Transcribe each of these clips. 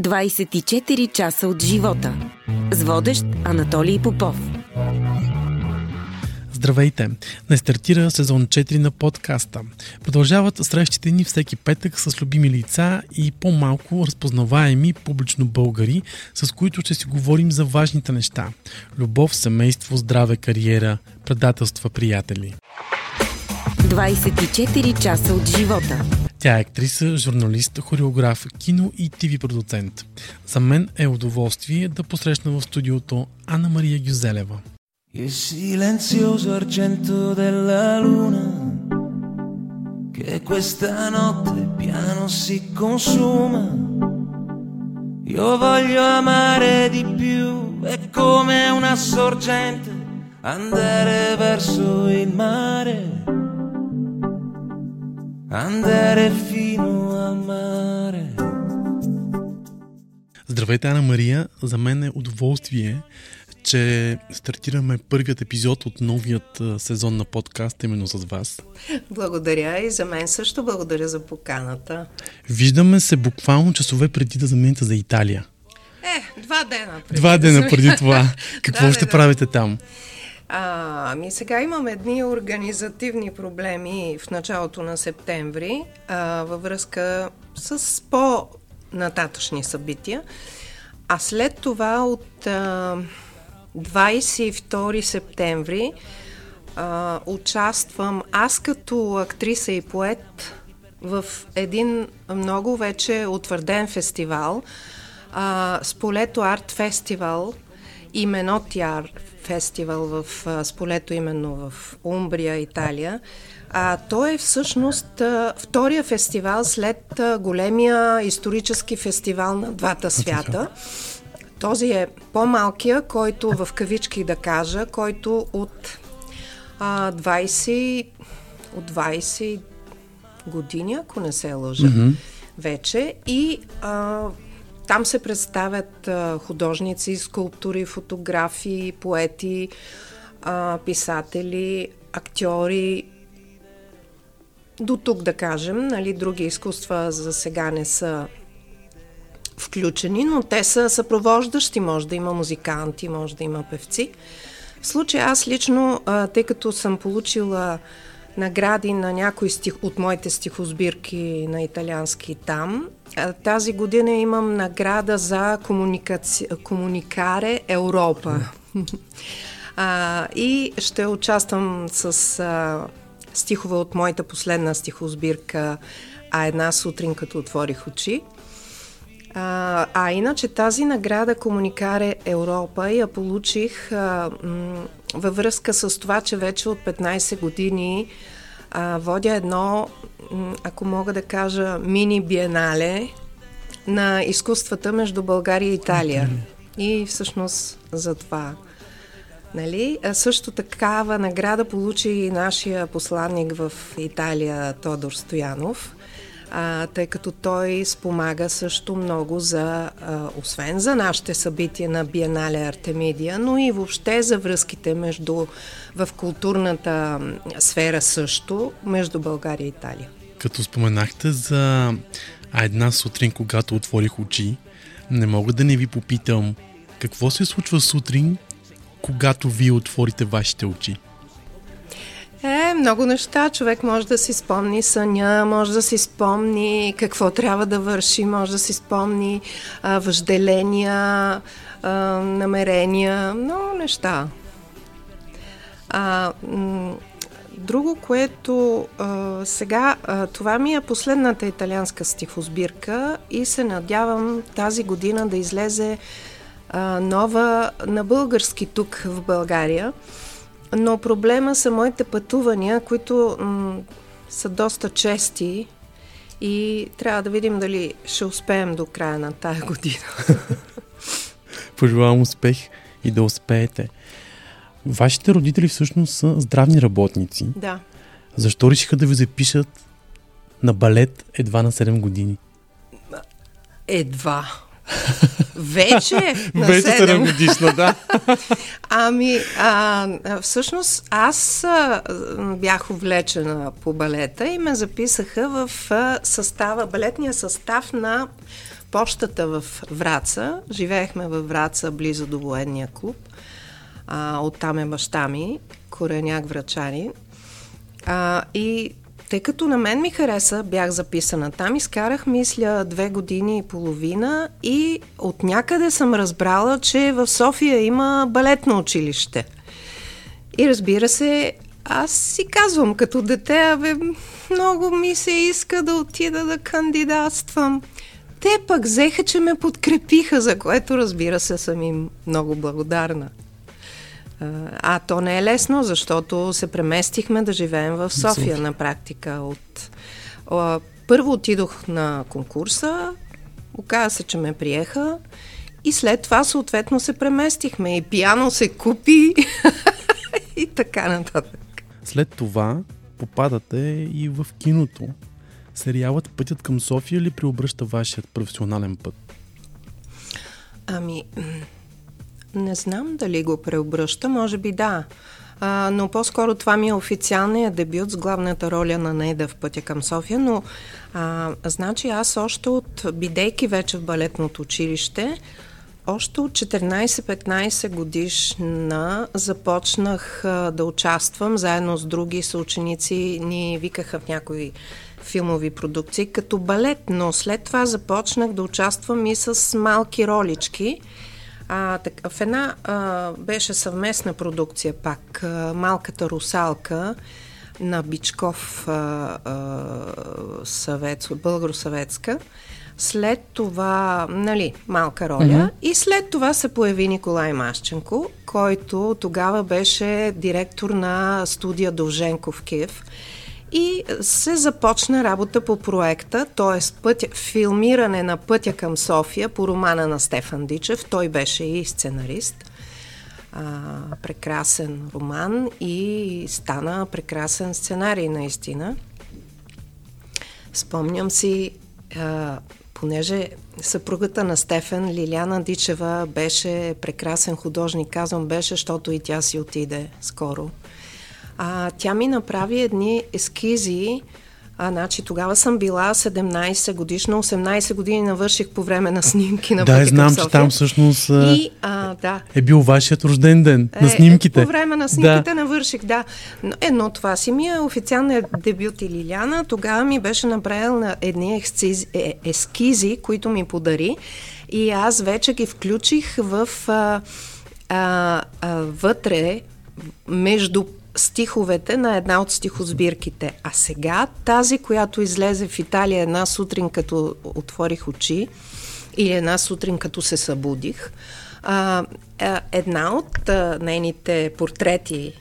24 часа от живота. С водещ Анатолий Попов. Здравейте! Не стартира сезон 4 на подкаста. Продължават срещите ни всеки петък с любими лица и по-малко разпознаваеми публично българи, с които ще си говорим за важните неща. Любов, семейство, здраве, кариера, предателства, приятели. 24 часа от живота. Тя е актриса, журналист, хореограф, кино и ТВ продуцент. За мен е удоволствие да посрещна в студиото Анна Мария Гюзелева. Il silenzioso argento della luna che questa notte piano si consuma. Io voglio amare di più, è come una sorgente andare verso il mare. Andare fino al mare. Здравейте, Ана Мария. За мен е удоволствие, че стартираме първият епизод от новият сезон на подкаст именно с вас. Благодаря и за мен също благодаря за поканата. Виждаме се буквално часове преди да замените за Италия. Е, два дена преди. Два дена преди това. Какво ще правите там? Ами сега имам едни организативни проблеми в началото на септември а, във връзка с по-нататъчни събития. А след това от а, 22 септември а, участвам аз като актриса и поет в един много вече утвърден фестивал, а, с полето Арт Фестивал, именно Тяр фестивал в Сполето, именно в Умбрия, Италия. А, той е всъщност втория фестивал след големия исторически фестивал на двата свята. Този е по-малкия, който в кавички да кажа, който от а, 20 от 20 години, ако не се лъжа, mm-hmm. вече. И а, там се представят художници, скулптури, фотографии, поети, писатели, актьори. До тук да кажем, нали, други изкуства за сега не са включени, но те са съпровождащи. Може да има музиканти, може да има певци. В случая аз лично, тъй като съм получила награди на някои стих, от моите стихосбирки на италиански там. Тази година имам награда за комуникаци... комуникаре Европа. а, и ще участвам с а, стихове от моята последна стихосбирка А една сутрин, като отворих очи. А, а иначе тази награда Комуникаре Европа я получих а, м- във връзка с това, че вече от 15 години а, водя едно, м- ако мога да кажа, мини биенале на изкуствата между България и Италия. И всъщност за това. Нали? А също такава награда получи и нашия посланник в Италия Тодор Стоянов а, тъй като той спомага също много за, а, освен за нашите събития на Биенале Артемидия, но и въобще за връзките между, в културната сфера също, между България и Италия. Като споменахте за а една сутрин, когато отворих очи, не мога да не ви попитам какво се случва сутрин, когато вие отворите вашите очи. Е, много неща. Човек може да си спомни съня, може да си спомни какво трябва да върши, може да си спомни а, въжделения, а, намерения, много неща. А, м- друго, което а, сега, а, това ми е последната италианска стихосбирка и се надявам тази година да излезе а, нова на български тук в България. Но проблема са моите пътувания, които м- са доста чести и трябва да видим дали ще успеем до края на тая година. Пожелавам успех и да успеете. Вашите родители всъщност са здравни работници. Да. Защо решиха да ви запишат на балет едва на 7 години? Едва. Вече на Вече 7. 7 годишна, да. Ами, а, всъщност аз а, бях увлечена по балета и ме записаха в а, състава, балетния състав на почтата в Враца. Живеехме във Враца, близо до военния клуб. А, оттам е баща ми, кореняк врачани. А, и тъй като на мен ми хареса, бях записана там, изкарах, мисля, две години и половина и от някъде съм разбрала, че в София има балетно училище. И разбира се, аз си казвам като дете, абе, много ми се иска да отида да кандидатствам. Те пък взеха, че ме подкрепиха, за което разбира се съм им много благодарна. А то не е лесно, защото се преместихме да живеем в София на практика. От, първо отидох на конкурса, оказа се, че ме приеха и след това съответно се преместихме и пиано се купи и така нататък. След това попадате и в киното. Сериалът Пътят към София ли преобръща вашият професионален път? Ами, не знам дали го преобръща, може би да. А, но по-скоро това ми е официалният дебют с главната роля на Неда в пътя към София, но а, значи аз още от, бидейки вече в балетното училище, още от 14-15 годишна започнах а, да участвам заедно с други съученици. Ни викаха в някои филмови продукции като балет, но след това започнах да участвам и с малки ролички. А, так, в една а, беше съвместна продукция пак, а, Малката русалка на Бичков а, а, съвет, българо-съветска. След това, нали, малка роля. Mm-hmm. И след това се появи Николай Мащенко, който тогава беше директор на студия Дълженко в Киев. И се започна работа по проекта, т.е. Филмиране на пътя към София по романа на Стефан Дичев. Той беше и сценарист. А, прекрасен роман и стана прекрасен сценарий наистина. Спомням си, а, понеже съпругата на Стефан, Лиляна Дичева, беше прекрасен художник, казвам беше, защото и тя си отиде скоро а, тя ми направи едни ескизи. А, значи, тогава съм била 17 годишна, 18 години навърших по време на снимки на Да, знам, че там всъщност и, а, да. е бил вашият рожден ден е, на снимките. Е, по време на снимките да. навърших, да. Но, едно това си ми е официалният дебют и Лиляна. Тогава ми беше направил на едни ескизи, е, ескизи, които ми подари. И аз вече ги включих в а, а, а, вътре между стиховете на една от стихосбирките. А сега тази, която излезе в Италия една сутрин, като отворих очи, или една сутрин, като се събудих, а, една от а, нейните портрети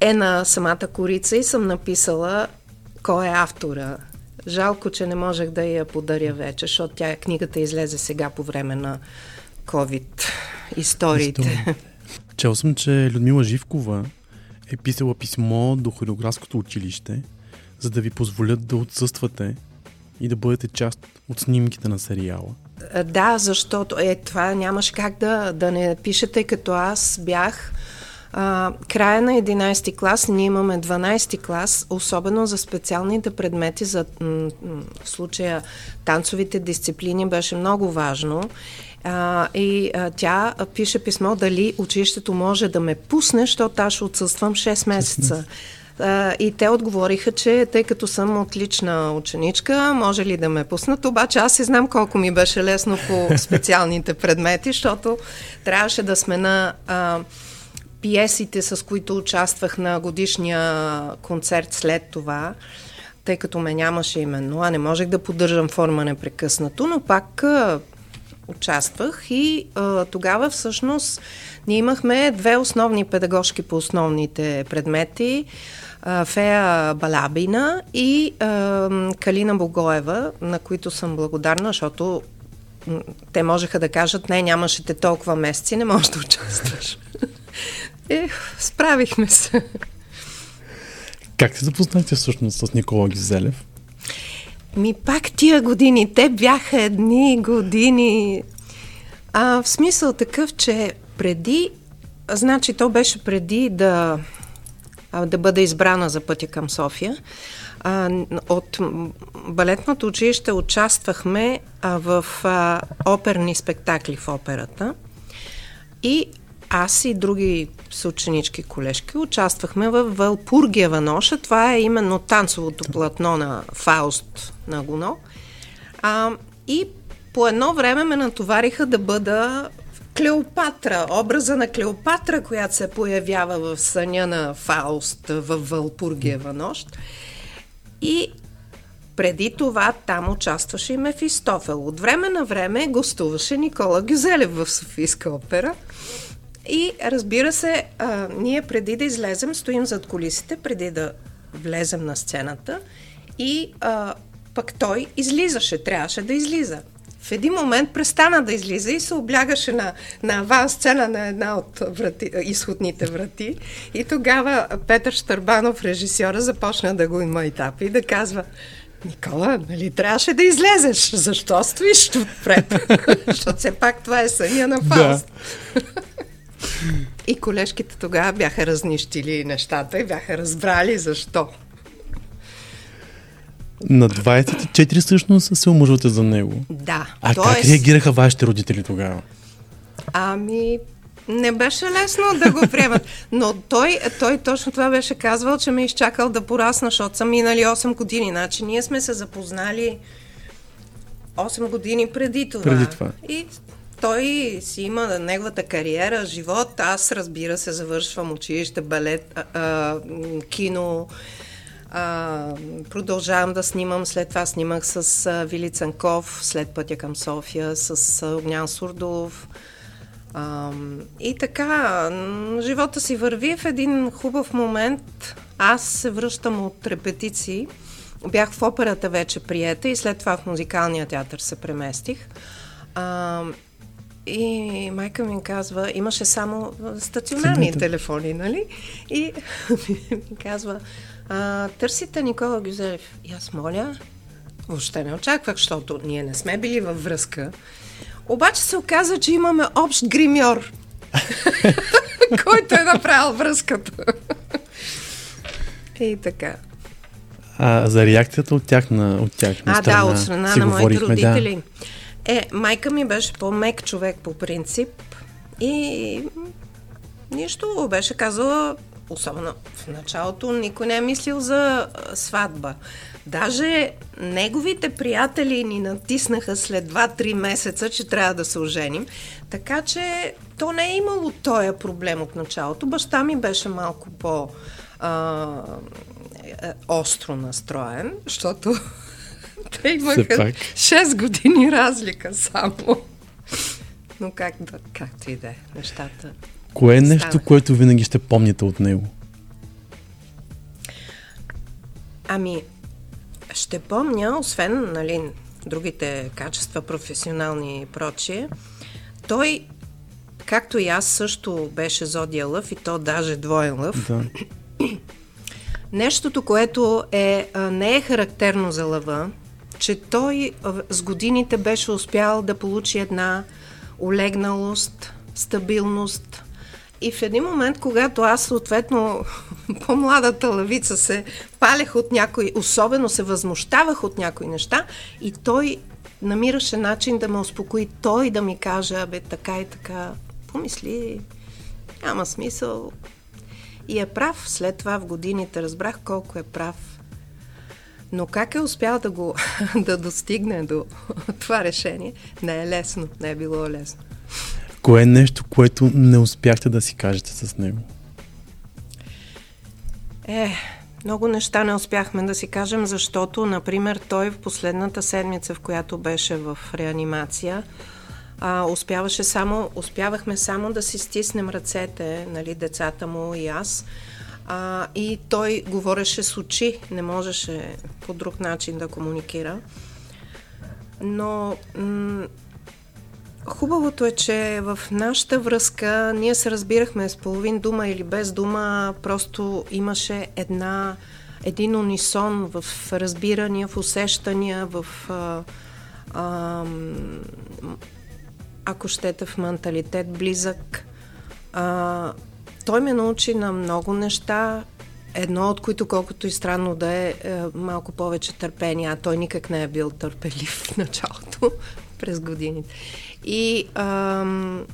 е на самата корица и съм написала кой е автора. Жалко, че не можех да я подаря вече, защото тя книгата излезе сега по време на COVID историите. Чел съм, че Людмила Живкова е писала писмо до хореографското училище, за да ви позволят да отсъствате и да бъдете част от снимките на сериала. Да, защото е, това нямаше как да, да не пишете, като аз бях а, края на 11 клас, ние имаме 12 клас, особено за специалните предмети, за м- м- в случая танцовите дисциплини беше много важно. А, и а, тя пише писмо дали училището може да ме пусне, защото аз отсъствам 6 месеца. Uh, и те отговориха, че тъй като съм отлична ученичка, може ли да ме пуснат, обаче аз си знам колко ми беше лесно по специалните предмети, защото трябваше да смена uh, пиесите, с които участвах на годишния концерт след това, тъй като ме нямаше именно, а не можех да поддържам форма непрекъснато, но пак uh, участвах и а, тогава всъщност ние имахме две основни педагожки по основните предмети. А, Фея Балабина и а, Калина Богоева, на които съм благодарна, защото те можеха да кажат, не, нямаше те толкова месеци, не можеш да участваш. Ех, справихме се. Как се запознахте всъщност с Никола Гизелев? Ми пак тия години, те бяха едни години. А, в смисъл такъв, че преди, значи то беше преди да да бъда избрана за пътя към София. А, от балетното училище участвахме а, в а, оперни спектакли в операта и аз и други съученички колежки участвахме в Валпургиева ноша. Това е именно танцовото платно на Фауст на Гоно. А, и по едно време ме натовариха да бъда Клеопатра, образа на Клеопатра, която се появява в съня на Фауст в Валпургиева нощ. И преди това там участваше и Мефистофел. От време на време гостуваше Никола Гюзелев в Софийска опера. И разбира се, а, ние преди да излезем, стоим зад колисите, преди да влезем на сцената и а, пък той излизаше, трябваше да излиза. В един момент престана да излиза и се облягаше на, на аванс сцена на една от врати, изходните врати. И тогава Петър Штърбанов, режисьора, започна да го има етапи и да казва Никола, нали трябваше да излезеш? Защо стоиш отпред? Защото все пак това е съня на Фауст. Да. И колежките тогава бяха разнищили нещата и бяха разбрали защо. На 24 всъщност се омъжвате за него. Да. А тоест... как реагираха вашите родители тогава? Ами, не беше лесно да го приемат. Но той, той точно това беше казвал, че ме е изчакал да порасна, защото са минали 8 години. Значи ние сме се запознали 8 години преди това. Преди това. И той си има неговата кариера, живот. Аз, разбира се, завършвам училище, балет, а, а, кино. А, продължавам да снимам. След това снимах с а, Вили Цанков, след пътя към София, с а, Огнян Сурдов. А, и така, живота си върви в един хубав момент. Аз се връщам от репетиции. Бях в операта вече приета и след това в музикалния театър се преместих. А, и майка ми казва, имаше само стационарни телефони, нали? И ми казва, а, търсите Никола Гюзелев. И аз моля, въобще не очаквах, защото ние не сме били във връзка. Обаче се оказа, че имаме общ гримьор, който е направил връзката. И така. А за реакцията от тях на, от тях на а, страна, да, от страна на моите родители. Да. Е, майка ми беше по-мек човек по принцип и нищо беше казала, особено в началото, никой не е мислил за сватба. Даже неговите приятели ни натиснаха след 2-3 месеца, че трябва да се оженим. Така че то не е имало този проблем от началото. Баща ми беше малко по а, е, настроен, защото те имаха 6 години разлика само. Но как да, както и да е, нещата. Кое е нещо, стават. което винаги ще помните от него? Ами, ще помня, освен нали, другите качества, професионални и прочие, той, както и аз, също беше зодия лъв и то даже двоен лъв. Да. Нещото, което е, не е характерно за лъва, че той с годините беше успял да получи една олегналост, стабилност. И в един момент, когато аз съответно по-младата лавица се палех от някой, особено се възмущавах от някои неща и той намираше начин да ме успокои, той да ми каже, абе така и така, помисли, няма смисъл. И е прав, след това в годините разбрах колко е прав. Но как е успял да го да достигне до това решение, не е лесно, не е било лесно. Кое е нещо, което не успяхте да си кажете с него? Е, много неща не успяхме да си кажем, защото, например, той в последната седмица, в която беше в реанимация, а, успяваше само, успявахме само да си стиснем ръцете, нали, децата му и аз. А, и той говореше с очи, не можеше по друг начин да комуникира. Но м- хубавото е, че в нашата връзка ние се разбирахме с половин дума или без дума, просто имаше една, един унисон в разбирания, в усещания, в а, а, ако щете в менталитет близък. А, той ме научи на много неща едно от които, колкото и странно да е, е малко повече търпение, а той никак не е бил търпелив в началото, през годините. И ам,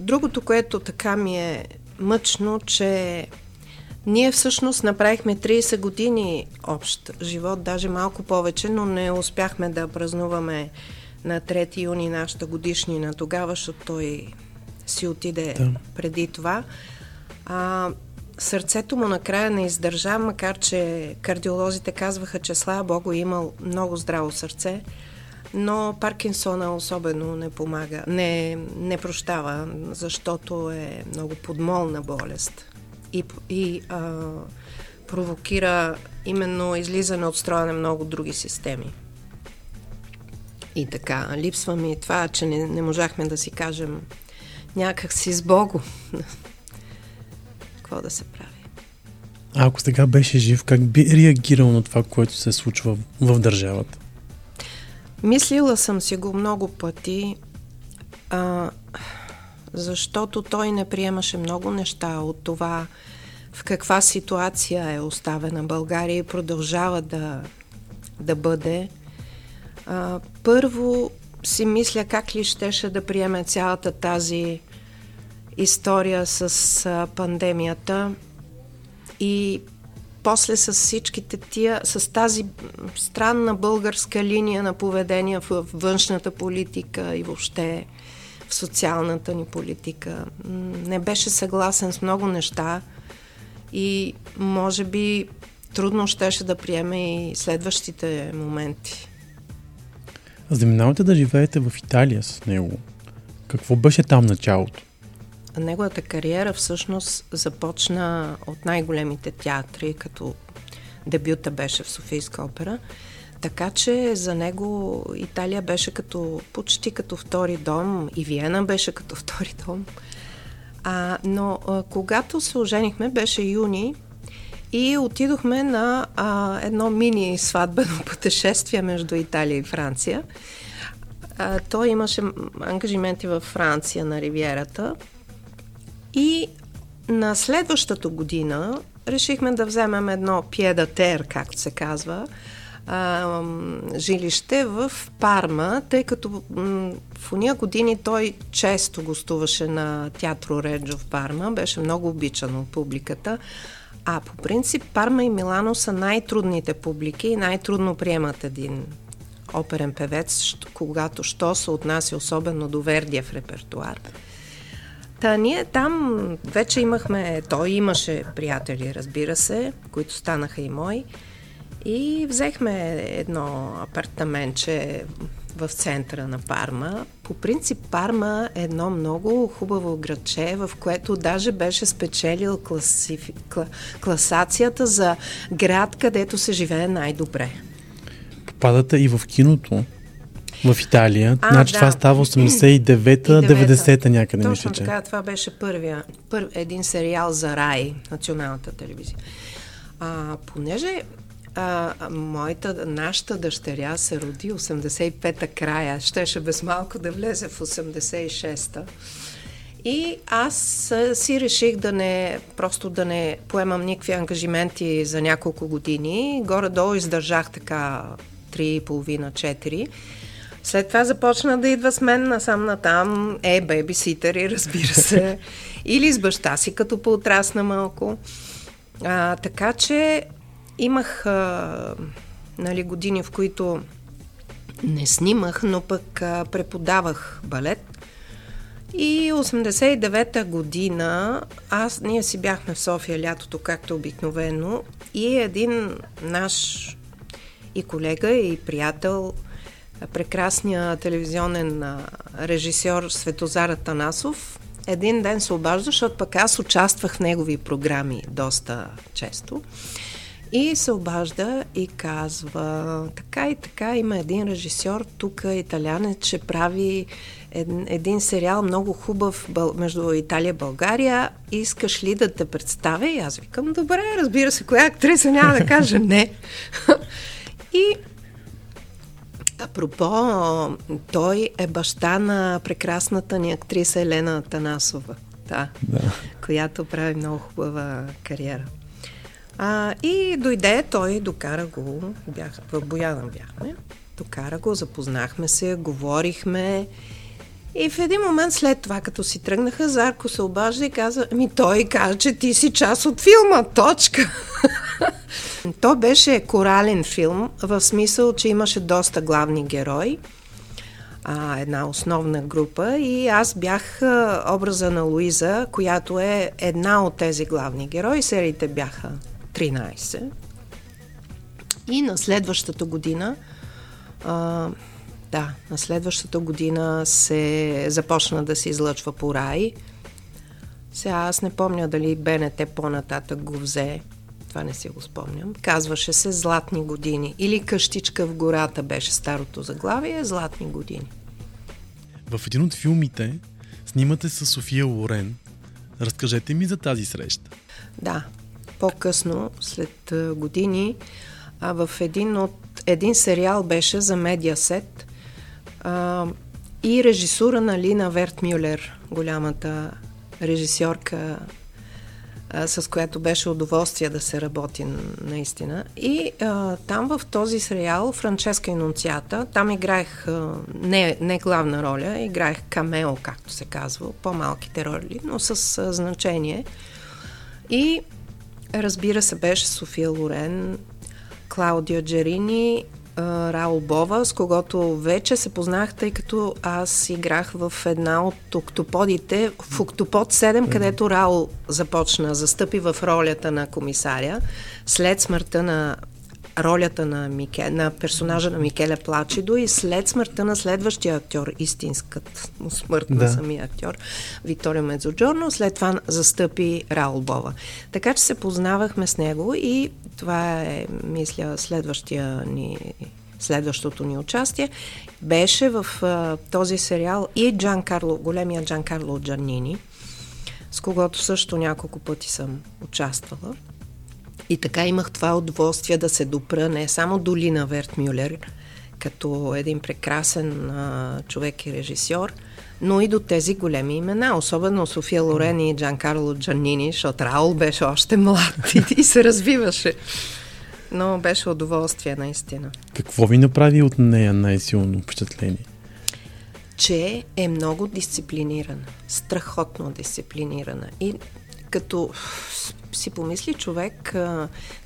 другото, което така ми е мъчно, че ние всъщност направихме 30 години общ живот, даже малко повече, но не успяхме да празнуваме на 3 юни нашата годишнина тогава, защото той си отиде да. преди това. А, сърцето му накрая не издържа, макар че кардиолозите казваха, че слава Богу е имал много здраво сърце, но Паркинсона особено не помага, не, не прощава, защото е много подмолна болест и, и а, провокира именно излизане от строя на много други системи. И така, липсва ми това, че не, не можахме да си кажем някак си с Богу. Какво да се прави? А ако сега беше жив, как би реагирал на това, което се случва в държавата? Мислила съм си го много пъти, а, защото той не приемаше много неща от това в каква ситуация е оставена България и продължава да, да бъде. А, първо си мисля как ли щеше да приеме цялата тази история с а, пандемията и после с всичките тия, с тази странна българска линия на поведение в външната политика и въобще в социалната ни политика. Не беше съгласен с много неща и може би трудно щеше да приеме и следващите моменти. Заминавате да живеете в Италия с него. Какво беше там началото? Неговата кариера всъщност започна от най-големите театри, като дебюта беше в Софийска опера. Така че за него Италия беше като, почти като втори дом и Виена беше като втори дом. А, но а, когато се оженихме, беше юни и отидохме на а, едно мини сватбено пътешествие между Италия и Франция. А, той имаше ангажименти във Франция на Ривиерата и на следващата година решихме да вземем едно пиедатер, както се казва, а, жилище в Парма, тъй като в уния години той често гостуваше на театро Реджо в Парма, беше много обичан от публиката. А по принцип Парма и Милано са най-трудните публики и най-трудно приемат един оперен певец, когато що се отнася особено до Вердия в репертуар. Та ние там вече имахме, той имаше приятели, разбира се, които станаха и мои. И взехме едно апартаментче в центъра на Парма. По принцип Парма е едно много хубаво градче, в което даже беше спечелил класифи... кла... класацията за град, където се живее най-добре. Попадате и в киното в Италия. А, значи да. това става 89-та, 90-та някъде, Точно мисля, че. така, това беше първия, пър, един сериал за Рай, националната телевизия. А, понеже а, моята, нашата дъщеря се роди 85-та края, щеше без малко да влезе в 86-та. И аз си реших да не, просто да не поемам никакви ангажименти за няколко години. Горе-долу издържах така 3,5-4. След това започна да идва с мен насам натам, е, бебиситъри, разбира се, или с баща си, като поотрасна малко. А, така че имах а, нали, години, в които не снимах, но пък а, преподавах балет. И 89-та година, аз, ние си бяхме в София лятото, както обикновено, и един наш и колега, и приятел, прекрасния телевизионен режисьор Светозар Танасов, един ден се обажда, защото пък аз участвах в негови програми доста често. И се обажда и казва, така и така, има един режисьор, тук италянец, ще прави един, един сериал много хубав бъл, между Италия и България. Искаш ли да те представя? И аз викам, добре, разбира се, коя актриса няма да каже не. и Апропо, той е баща на прекрасната ни актриса Елена Танасова, да, да. която прави много хубава кариера. А, и дойде, той докара го, бях, в Бояна бяхме, докара го, запознахме се, говорихме. И в един момент след това, като си тръгнаха, Зарко се обажда и каза, ми той каза, че ти си част от филма, точка. То беше корален филм, в смисъл, че имаше доста главни герои, а, една основна група и аз бях а, образа на Луиза, която е една от тези главни герои. Сериите бяха 13. И на следващата година а, да, на следващата година се започна да се излъчва по рай. Сега аз не помня дали БНТ по-нататък го взе. Това не си го спомням. Казваше се Златни години. Или Къщичка в гората беше старото заглавие. Златни години. В един от филмите снимате с София Лорен. Разкажете ми за тази среща. Да, по-късно, след години, а в един от един сериал беше за Медиасет а, и режисура на Лина Вертмюлер, голямата режисьорка, а, с която беше удоволствие да се работи наистина. И а, там в този сериал Франческа Инунцията, там играех а, не, не главна роля, играех камео, както се казва, по-малките роли, но с а, значение. И разбира се беше София Лорен, Клаудио Джерини, Раул Бова, с когото вече се познах, тъй като аз играх в една от октоподите, в Октопод 7, където Раул започна, застъпи в ролята на комисаря след смъртта на ролята на, Мике, на персонажа на Микеле Плачидо и след смъртта на следващия актьор, истинската му смърт да. на самия актьор, Виктория Медзоджорно, след това застъпи Раул Бова. Така че се познавахме с него и това е, мисля, следващия ни следващото ни участие, беше в а, този сериал и Джан Карло, големия Джан Карло Джанини, с когото също няколко пъти съм участвала. И така имах това удоволствие да се допра не само до Лина Вертмюлер, като един прекрасен а, човек и режисьор, но и до тези големи имена, особено София Лорени и Джан Карло Джанини, защото Раул беше още млад и, и се развиваше. Но беше удоволствие, наистина. Какво ви направи от нея най-силно впечатление? Че е много дисциплинирана, страхотно дисциплинирана. И като си помисли човек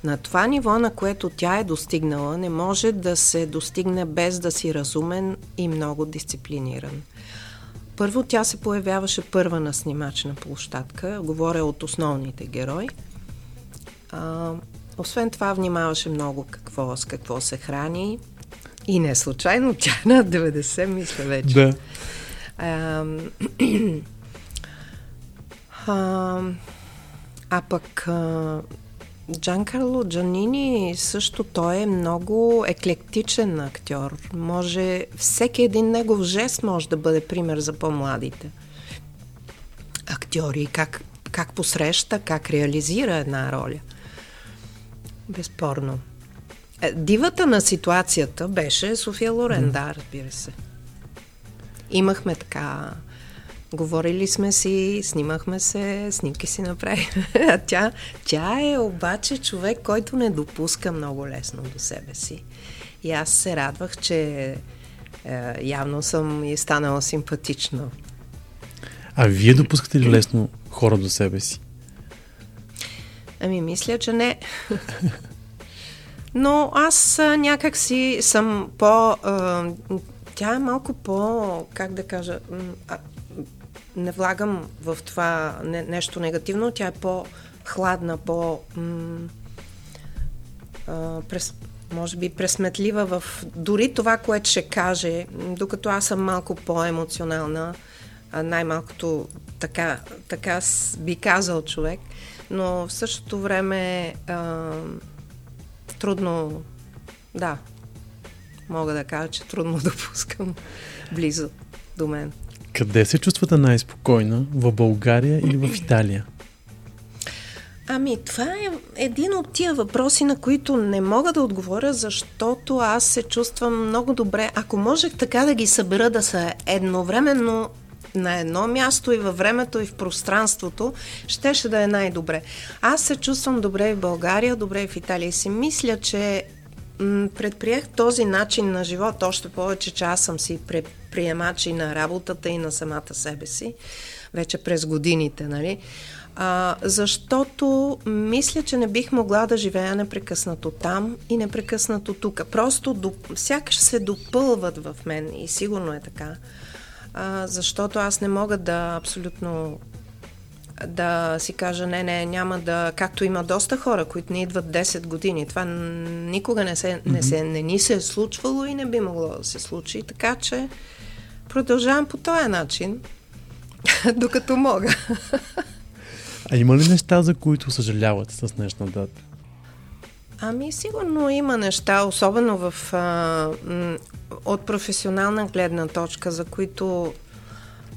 на това ниво, на което тя е достигнала, не може да се достигне без да си разумен и много дисциплиниран. Първо тя се появяваше първа на снимачна площадка, говоря от основните герои. А, освен това внимаваше много какво, с какво се храни. И не случайно, тя е на 90, мисля вече. Да. А, а, а пък Джан Карло Джанини също той е много еклектичен актьор. Може, всеки един негов жест може да бъде пример за по-младите актьори. Как, как посреща, как реализира една роля. Безспорно. Е, дивата на ситуацията беше София Лорен, да, разбира се. Имахме така Говорили сме си, снимахме се, снимки си направихме. А тя, тя е обаче човек, който не допуска много лесно до себе си. И аз се радвах, че е, явно съм и станала симпатична. А вие допускате ли лесно хора до себе си? Ами, мисля, че не. Но аз някак си съм по... А, тя е малко по... Как да кажа... Не влагам в това не, нещо негативно, тя е по-хладна, по... М- а, през, може би пресметлива в дори това, което ще каже, докато аз съм малко по-емоционална, най-малкото така, така би казал човек, но в същото време а, трудно, да, мога да кажа, че трудно допускам близо до мен. Къде се чувствате най-спокойна? В България или в Италия? Ами, това е един от тия въпроси, на които не мога да отговоря, защото аз се чувствам много добре. Ако можех така да ги събера да са едновременно на едно място и във времето и в пространството, щеше да е най-добре. Аз се чувствам добре в България, добре в Италия и си мисля, че предприех този начин на живот, още повече, че аз съм си приемач и на работата и на самата себе си, вече през годините, нали? А, защото мисля, че не бих могла да живея непрекъснато там и непрекъснато тук. Просто до, сякаш се допълват в мен и сигурно е така. А, защото аз не мога да абсолютно да си кажа, не, не, няма да, както има доста хора, които не идват 10 години. Това никога не, се, не, се, не ни се е случвало и не би могло да се случи. Така че продължавам по този начин, докато мога. А има ли неща, за които съжалявате с днешна дата? Ами, сигурно има неща, особено в, а, от професионална гледна точка, за които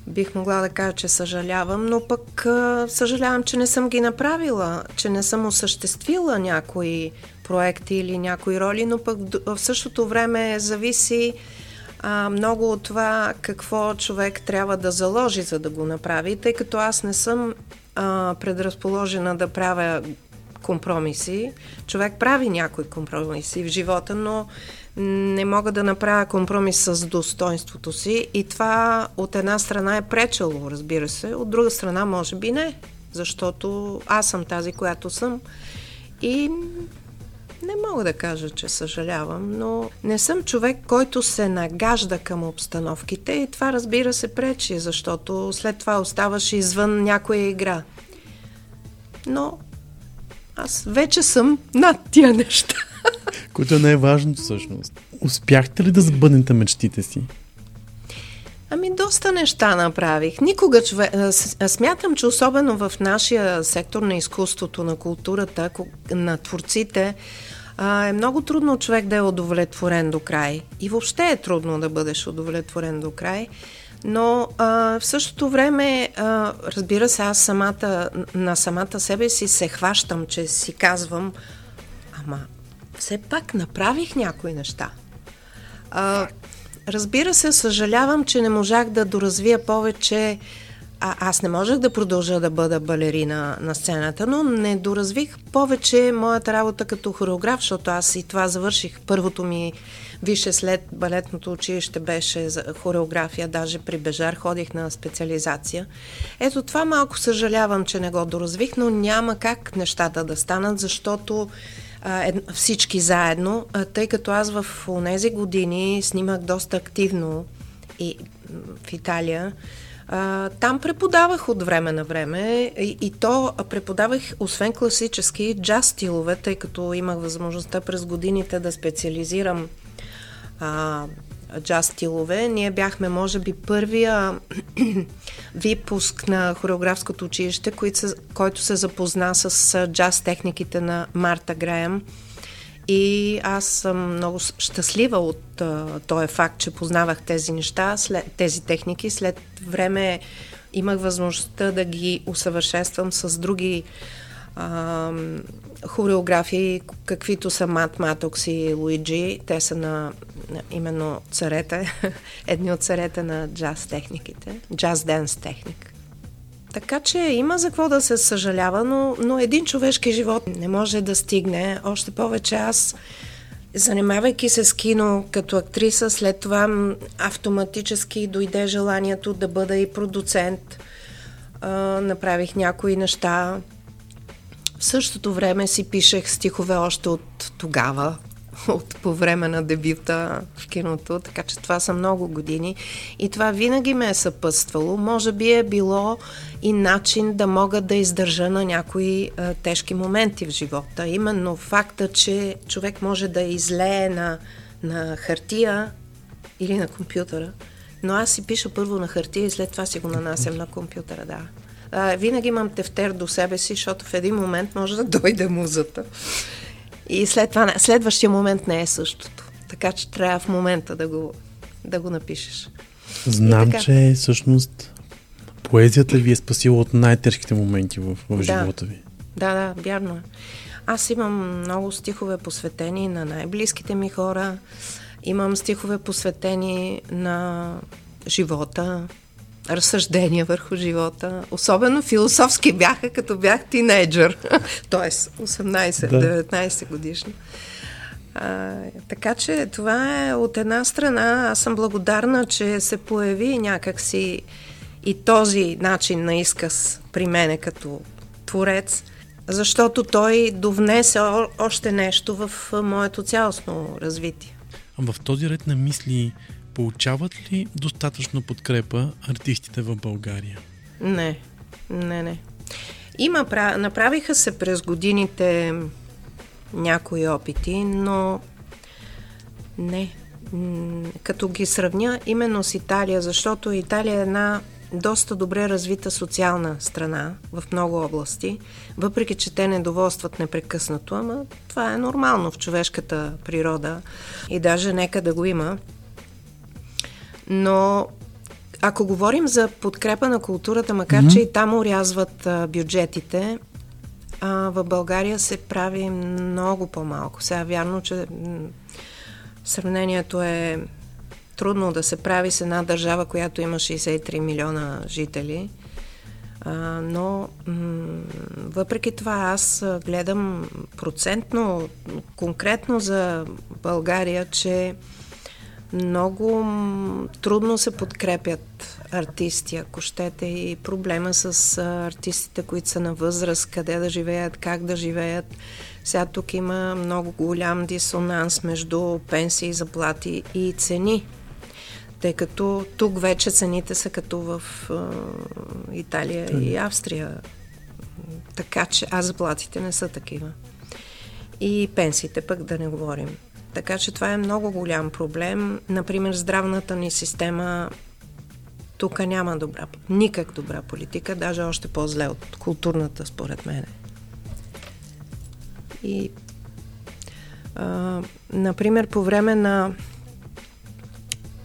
бих могла да кажа, че съжалявам, но пък съжалявам, че не съм ги направила, че не съм осъществила някои проекти или някои роли, но пък в същото време зависи а, много от това какво човек трябва да заложи, за да го направи, тъй като аз не съм а, предразположена да правя компромиси. Човек прави някои компромиси в живота, но не мога да направя компромис с достоинството си и това от една страна е пречало, разбира се, от друга страна може би не, защото аз съм тази, която съм и не мога да кажа, че съжалявам, но не съм човек, който се нагажда към обстановките и това разбира се пречи, защото след това оставаш извън някоя игра. Но аз вече съм над тия неща. Което е най-важното всъщност. Успяхте ли да сбъднете мечтите си? Ами, доста неща направих. Никога човек... Смятам, че особено в нашия сектор на изкуството, на културата, на творците, е много трудно човек да е удовлетворен до край. И въобще е трудно да бъдеш удовлетворен до край. Но а, в същото време, а, разбира се, аз самата, на самата себе си се хващам, че си казвам, ама все пак направих някои неща. А, разбира се, съжалявам, че не можах да доразвия повече. А, аз не можех да продължа да бъда балерина на сцената, но не доразвих повече моята работа като хореограф, защото аз и това завърших. Първото ми више след балетното училище беше за хореография, даже при Бежар ходих на специализация. Ето това малко съжалявам, че не го доразвих, но няма как нещата да станат, защото а, ед, всички заедно, а, тъй като аз в тези години снимах доста активно и в Италия. А, там преподавах от време на време и, и то преподавах освен класически джаз стилове, тъй като имах възможността през годините да специализирам а, джаз стилове. Ние бяхме, може би, първия випуск на хореографското училище, който се, който се запозна с джаз техниките на Марта Греем. И аз съм много щастлива от а, този факт, че познавах тези неща, след, тези техники. След време имах възможността да ги усъвършенствам с други а, хореографии, каквито са Мат Матокс и Луиджи. Те са на, на именно царете, едни от царете на джаз техниките, джаз денс техник. Така че има за какво да се съжалява, но, но един човешки живот не може да стигне. Още повече аз, занимавайки се с кино като актриса, след това автоматически дойде желанието да бъда и продуцент. А, направих някои неща, в същото време си пишех стихове още от тогава, от по време на дебюта в киното, така че това са много години и това винаги ме е съпътствало. Може би е било и начин да мога да издържа на някои а, тежки моменти в живота. Именно факта, че човек може да излее на, на хартия или на компютъра, но аз си пиша първо на хартия и след това си го нанасям на компютъра, да а, винаги имам тефтер до себе си, защото в един момент може да дойде музата. И след това, следващия момент не е същото. Така че трябва в момента да го, да го напишеш. Знам, че всъщност поезията ви е спасила от най-тежките моменти в, в да. живота ви. Да, да, вярно е. Аз имам много стихове посветени на най-близките ми хора. Имам стихове посветени на живота, разсъждения върху живота. Особено философски бяха, като бях тинейджър, т.е. 18-19 годишна. А, така че това е от една страна. Аз съм благодарна, че се появи някакси и този начин на изказ при мене като творец, защото той довнесе още нещо в моето цялостно развитие. А в този ред на мисли получават ли достатъчно подкрепа артистите в България? Не, не, не. Има, направиха се през годините някои опити, но не. Като ги сравня именно с Италия, защото Италия е една доста добре развита социална страна в много области, въпреки че те недоволстват непрекъснато, ама това е нормално в човешката природа и даже нека да го има. Но ако говорим за подкрепа на културата, макар mm-hmm. че и там урязват а, бюджетите, а, в България се прави много по-малко. Сега вярно, че м- сравнението е трудно да се прави с една държава, която има 63 милиона жители. А, но м- въпреки това аз гледам процентно, конкретно за България, че много трудно се подкрепят артисти, ако щете, и проблема с артистите, които са на възраст, къде да живеят, как да живеят. Сега тук има много голям дисонанс между пенсии, заплати и цени. Тъй като тук вече цените са като в е, Италия и Австрия. Така че, а заплатите не са такива. И пенсиите пък да не говорим. Така че това е много голям проблем. Например, здравната ни система тук няма добра, никак добра политика, даже още по-зле от културната, според мен. И, а, например, по време на,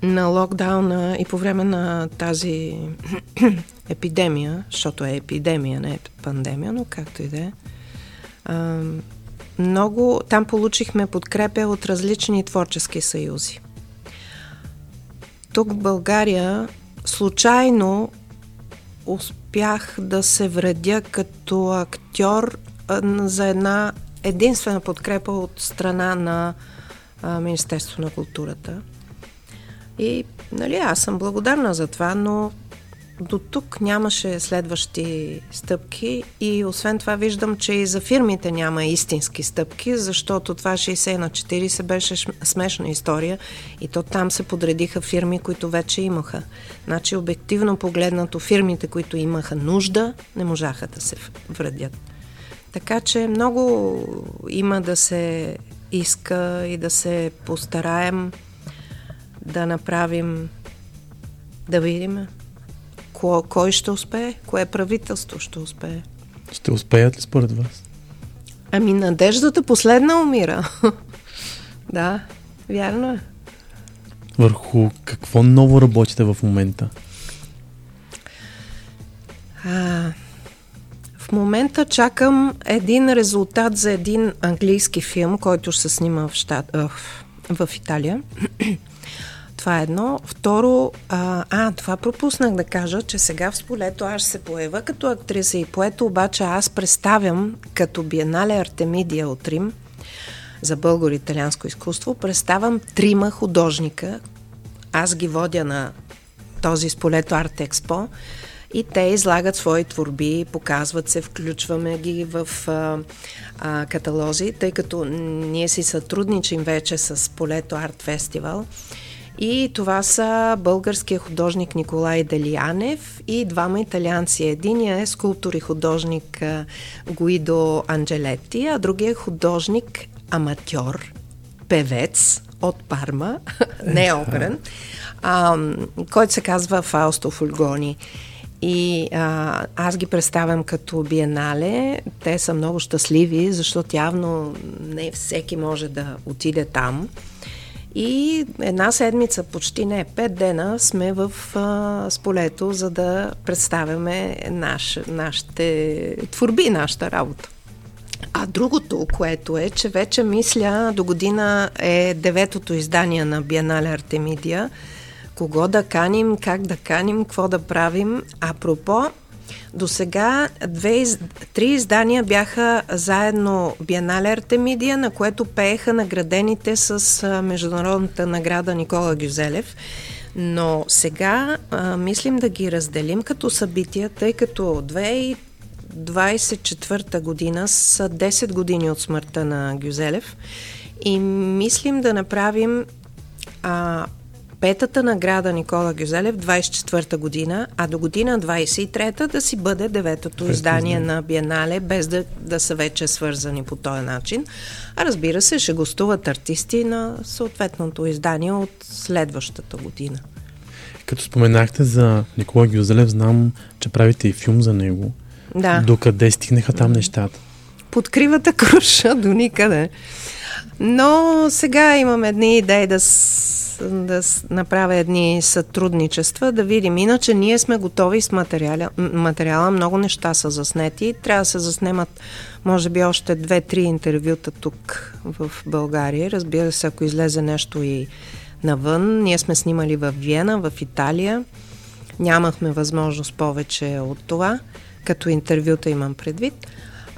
на локдауна и по време на тази епидемия, защото е епидемия, не е пандемия, но както и да е, много, там получихме подкрепя от различни творчески съюзи. Тук в България случайно успях да се вредя като актьор за една единствена подкрепа от страна на Министерство на културата. И, нали, аз съм благодарна за това, но до тук нямаше следващи стъпки и освен това виждам, че и за фирмите няма истински стъпки, защото това 60 на 40 беше смешна история и то там се подредиха фирми, които вече имаха. Значи обективно погледнато фирмите, които имаха нужда, не можаха да се вредят. Така че много има да се иска и да се постараем да направим да видим Ко, кой ще успее? Кое правителство ще успее? Ще успеят ли според вас? Ами надеждата последна умира. да, вярно е. Върху какво ново работите в момента? А, в момента чакам един резултат за един английски филм, който ще се снима в, щат, в, в Италия. Това е едно. Второ, а, а, това пропуснах да кажа, че сега в Сполето аз се поява като актриса и поето, обаче аз представям като Биенале Артемидия от Рим за българо-италианско изкуство, представям трима художника. Аз ги водя на този Сполето Арт Експо и те излагат свои творби, показват се, включваме ги в а, а, каталози, тъй като ние си сътрудничим вече с Полето Арт Фестивал. И това са българския художник Николай Делиянев и двама италианци. Единия е скулптор и художник Гуидо Анджелети, а другия е художник аматьор, певец от Парма, не е оперен, а, който се казва Фаусто Фульгони. И а, аз ги представям като биенале. Те са много щастливи, защото явно не всеки може да отиде там. И една седмица, почти не, пет дена сме в а, сполето, за да представяме наш, нашите творби, нашата работа. А другото, което е, че вече мисля, до година е деветото издание на Биенале Артемидия, кого да каним, как да каним, какво да правим. Апропо, до сега две, три издания бяха заедно Биенале Артемидия, на което пееха наградените с международната награда Никола Гюзелев. Но сега а, мислим да ги разделим като събития, тъй като 2024 година са 10 години от смъртта на Гюзелев и мислим да направим а, петата награда Никола Гюзелев 24-та година, а до година 23-та да си бъде деветото издание на Биенале, без да, да са вече свързани по този начин. А разбира се, ще гостуват артисти на съответното издание от следващата година. Като споменахте за Никола Гюзелев, знам, че правите и филм за него. Да. Докъде стигнаха там нещата? Подкривата круша до никъде. Но сега имаме едни идеи да да направя едни сътрудничества, да видим. Иначе ние сме готови с материала. материала. Много неща са заснети. Трябва да се заснемат, може би, още две-три интервюта тук в България. Разбира се, ако излезе нещо и навън. Ние сме снимали в Виена, в Италия. Нямахме възможност повече от това, като интервюта имам предвид.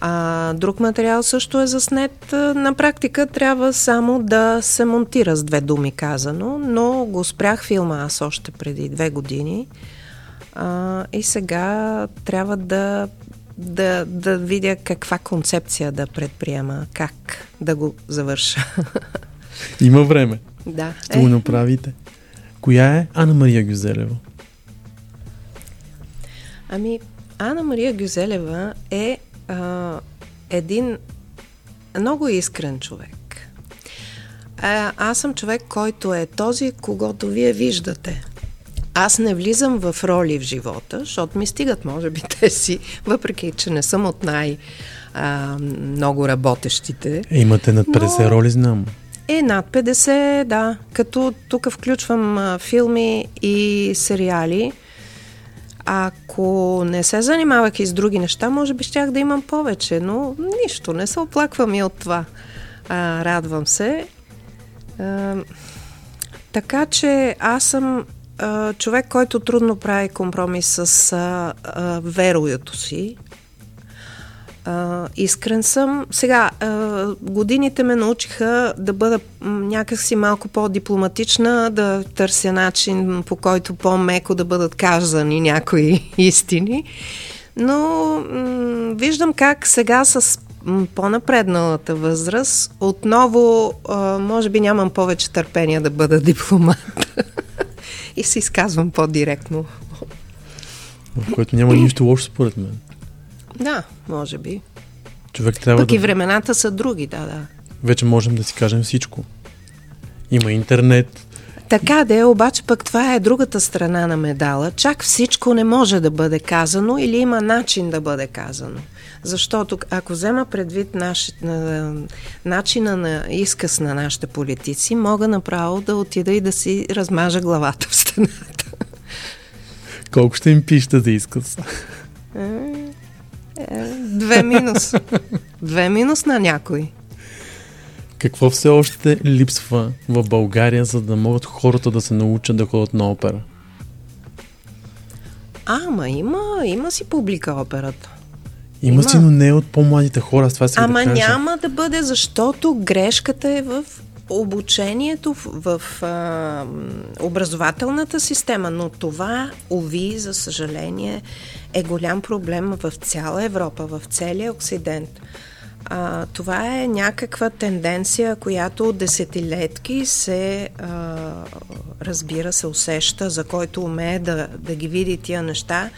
А, друг материал също е заснет. На практика трябва само да се монтира с две думи казано, но го спрях филма аз още преди две години. А, и сега трябва да, да, да видя каква концепция да предприема, как да го завърша. Има време. Да. Ще е. го направите. Коя е Ана Мария Гюзелева? Ами, Ана Мария Гюзелева е а, един много искрен човек. А, аз съм човек, който е този, когато вие виждате. Аз не влизам в роли в живота, защото ми стигат, може би, те си, въпреки, че не съм от най- а, много работещите. Имате над 50 но... роли, знам. Е, над 50, да. Като тук включвам а, филми и сериали. Ако не се занимавах и с други неща, може би щях да имам повече, но нищо, не се оплаквам и от това. А, радвам се. А, така че аз съм а, човек, който трудно прави компромис с а, а, вероято си, искрен съм. Сега, годините ме научиха да бъда някакси малко по-дипломатична, да търся начин по който по-меко да бъдат казани някои истини. Но виждам как сега с по-напредналата възраст отново, може би нямам повече търпение да бъда дипломат. И се изказвам по-директно. В което няма нищо лошо според мен. Да, може би. Човек трябва Пък да... и времената са други, да, да. Вече можем да си кажем всичко. Има интернет. Така да е, обаче пък това е другата страна на медала. Чак всичко не може да бъде казано или има начин да бъде казано. Защото ако взема предвид наш, на, начина на изказ на нашите политици, мога направо да отида и да си размажа главата в стената. Колко ще им пишете за изказ? Е, две минус. Две минус на някой. Какво все още липсва в България, за да могат хората да се научат да ходят на опера? Ама има, има си публика операта. Има, има си, но не от по-младите хора. Това си Ама да кажа. няма да бъде, защото грешката е в обучението в, в а, образователната система, но това, уви, за съжаление, е голям проблем в цяла Европа, в целия Оксидент. А, това е някаква тенденция, която от десетилетки се а, разбира, се усеща, за който умее да, да ги види тия неща,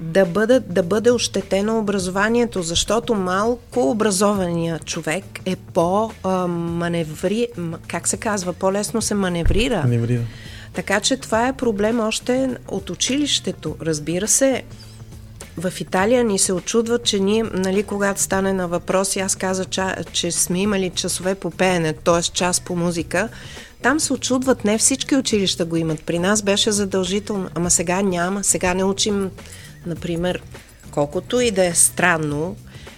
да, бъде, да бъде ощетено образованието, защото малко образования човек е по-маневри... Как се казва? По-лесно се маневрира. Маневрира. Така че това е проблем още от училището. Разбира се, в Италия ни се очудва, че ние, нали, когато стане на въпрос, аз каза, че, че сме имали часове по пеене, т.е. час по музика, там се очудват, не всички училища го имат. При нас беше задължително, ама сега няма. Сега не учим, например, колкото и да е странно,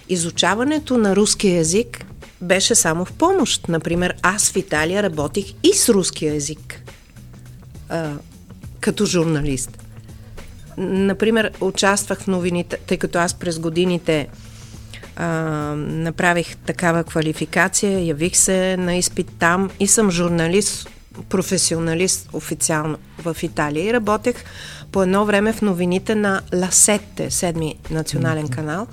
изучаването на руски язик беше само в помощ. Например, аз в Италия работих и с руски язик. А, като журналист. Например, участвах в новините, тъй като аз през годините а, направих такава квалификация, явих се на изпит там и съм журналист, професионалист официално в Италия и работех по едно време в новините на Ласетте, седми национален канал,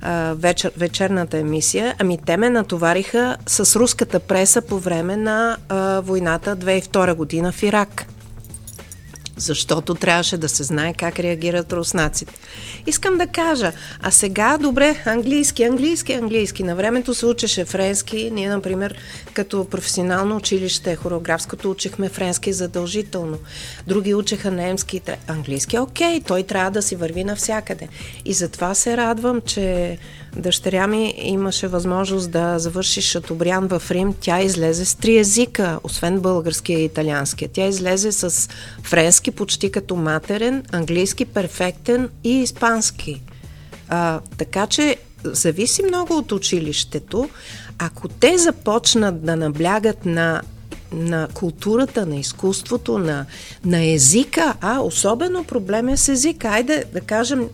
а, вечер, вечерната емисия. Ами те ме натовариха с руската преса по време на а, войната 2002 година в Ирак защото трябваше да се знае как реагират руснаците. Искам да кажа, а сега, добре, английски, английски, английски. На времето се учеше френски. Ние, например, като професионално училище, хореографското, учихме френски задължително. Други учеха немски, английски. Окей, той трябва да си върви навсякъде. И затова се радвам, че Дъщеря ми имаше възможност да завърши Шатобрян в Рим. Тя излезе с три езика, освен българския и италианския. Тя излезе с френски почти като матерен, английски перфектен и испански. А, така че зависи много от училището. Ако те започнат да наблягат на на културата, на изкуството, на, на езика, а особено проблем е с езика. Айде да кажем,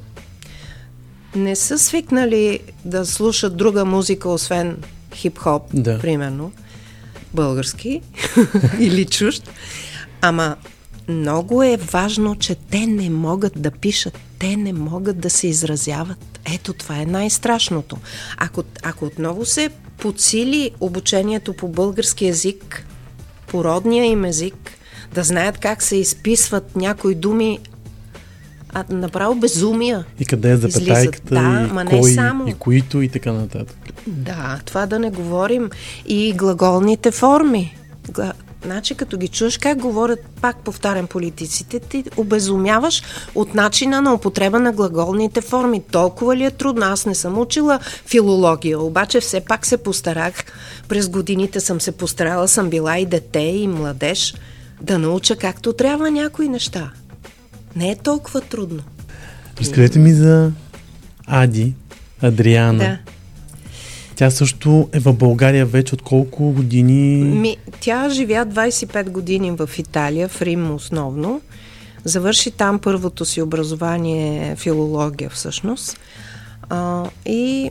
не са свикнали да слушат друга музика, освен хип-хоп, да. примерно, български или чужд. Ама много е важно, че те не могат да пишат, те не могат да се изразяват. Ето това е най-страшното. Ако, ако отново се подсили обучението по български язик, по родния им език, да знаят как се изписват някои думи, а направо безумия. И къде е запетайката, да, и, ма не кой, само. и които и така нататък. Да, това да не говорим. И глаголните форми. Значи, като ги чуеш как говорят, пак повтарям политиците, ти обезумяваш от начина на употреба на глаголните форми. Толкова ли е трудно? Аз не съм учила филология, обаче все пак се постарах. През годините съм се постарала, съм била и дете, и младеж, да науча както трябва някои неща. Не е толкова трудно. Разкажете ми за Ади, Адриана. Да. Тя също е в България вече от колко години? Ми, тя живя 25 години в Италия, в Рим основно. Завърши там първото си образование, филология всъщност. А, и,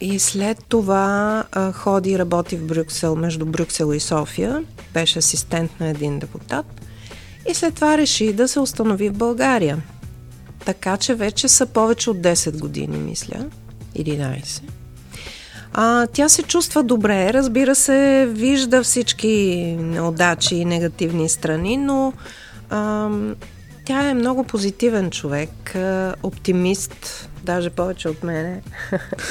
и след това а, ходи и работи в Брюксел, между Брюксел и София. Беше асистент на един депутат. И след това реши да се установи в България. Така че вече са повече от 10 години, мисля. 11. А, тя се чувства добре, разбира се, вижда всички неудачи и негативни страни, но а, тя е много позитивен човек, оптимист, даже повече от мене.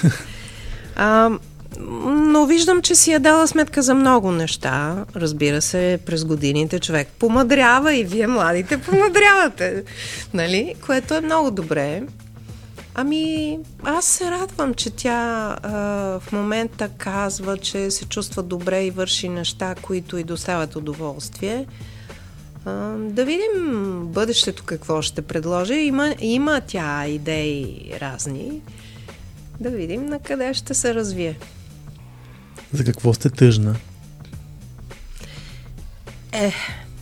а, но виждам, че си е дала сметка за много неща. Разбира се, през годините човек помадрява и вие младите помадрявате, нали? Което е много добре. Ами, аз се радвам, че тя а, в момента казва, че се чувства добре и върши неща, които и доставят удоволствие. А, да видим бъдещето какво ще предложи. Има, има тя идеи разни. Да видим на къде ще се развие. За какво сте тъжна? Е,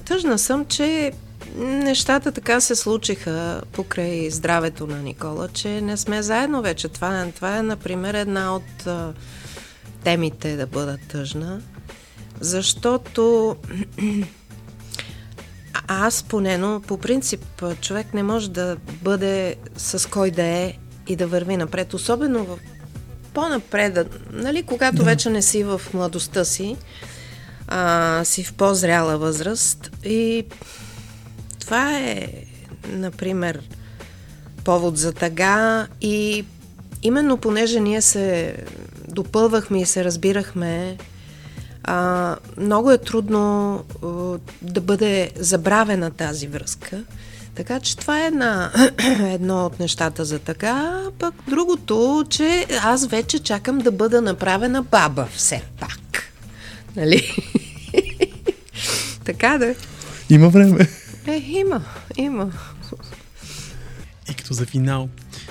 тъжна съм, че нещата така се случиха покрай здравето на Никола, че не сме заедно вече. Това, това е, например, една от а, темите да бъда тъжна, защото аз поне, но по принцип човек не може да бъде с кой да е и да върви напред, особено в по-напред, нали, когато да. вече не си в младостта си, а, си в по-зряла възраст и това е, например, повод за тъга и именно понеже ние се допълвахме и се разбирахме, а, много е трудно а, да бъде забравена тази връзка. Така че това е една, едно от нещата за така. Пък другото, че аз вече чакам да бъда направена баба все пак. Нали? така да. Има време. Е, има, има. И като за финал,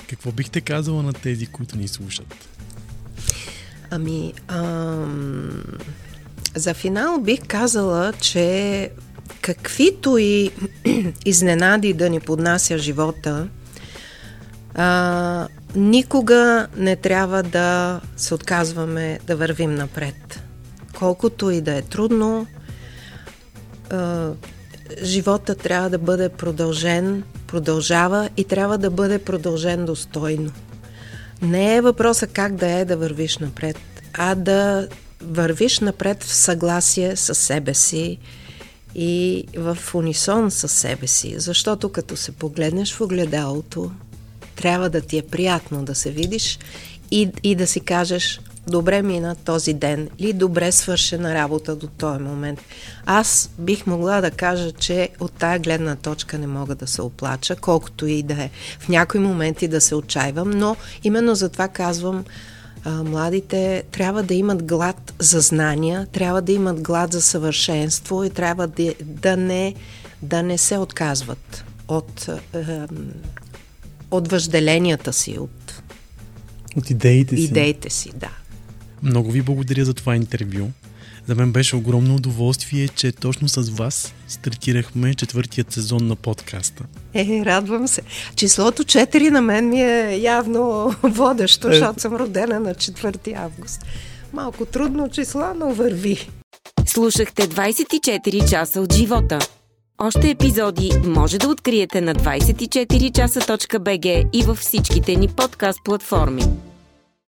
какво бихте казала на тези, които ни слушат? Ами, ам, за финал бих казала, че каквито и изненади да ни поднася живота, а, никога не трябва да се отказваме да вървим напред. Колкото и да е трудно, а, живота трябва да бъде продължен, продължава и трябва да бъде продължен достойно. Не е въпроса как да е да вървиш напред, а да вървиш напред в съгласие с себе си и в унисон с себе си, защото като се погледнеш в огледалото, трябва да ти е приятно да се видиш и, и да си кажеш добре мина този ден или добре свършена работа до този момент. Аз бих могла да кажа, че от тая гледна точка не мога да се оплача, колкото и да е в някои моменти да се отчаивам, но именно затова казвам, а, младите трябва да имат глад за знания, трябва да имат глад за съвършенство и трябва да, да, не, да не се отказват от, от въжделенията си, от, от идеите си. Идеите си, да. Много ви благодаря за това интервю. За мен беше огромно удоволствие, че точно с вас стартирахме четвъртият сезон на подкаста. Е, радвам се. Числото 4 на мен ми е явно водещо, е. защото съм родена на 4 август. Малко трудно число, но върви. Слушахте 24 часа от живота. Още епизоди може да откриете на 24часа.bg и във всичките ни подкаст платформи.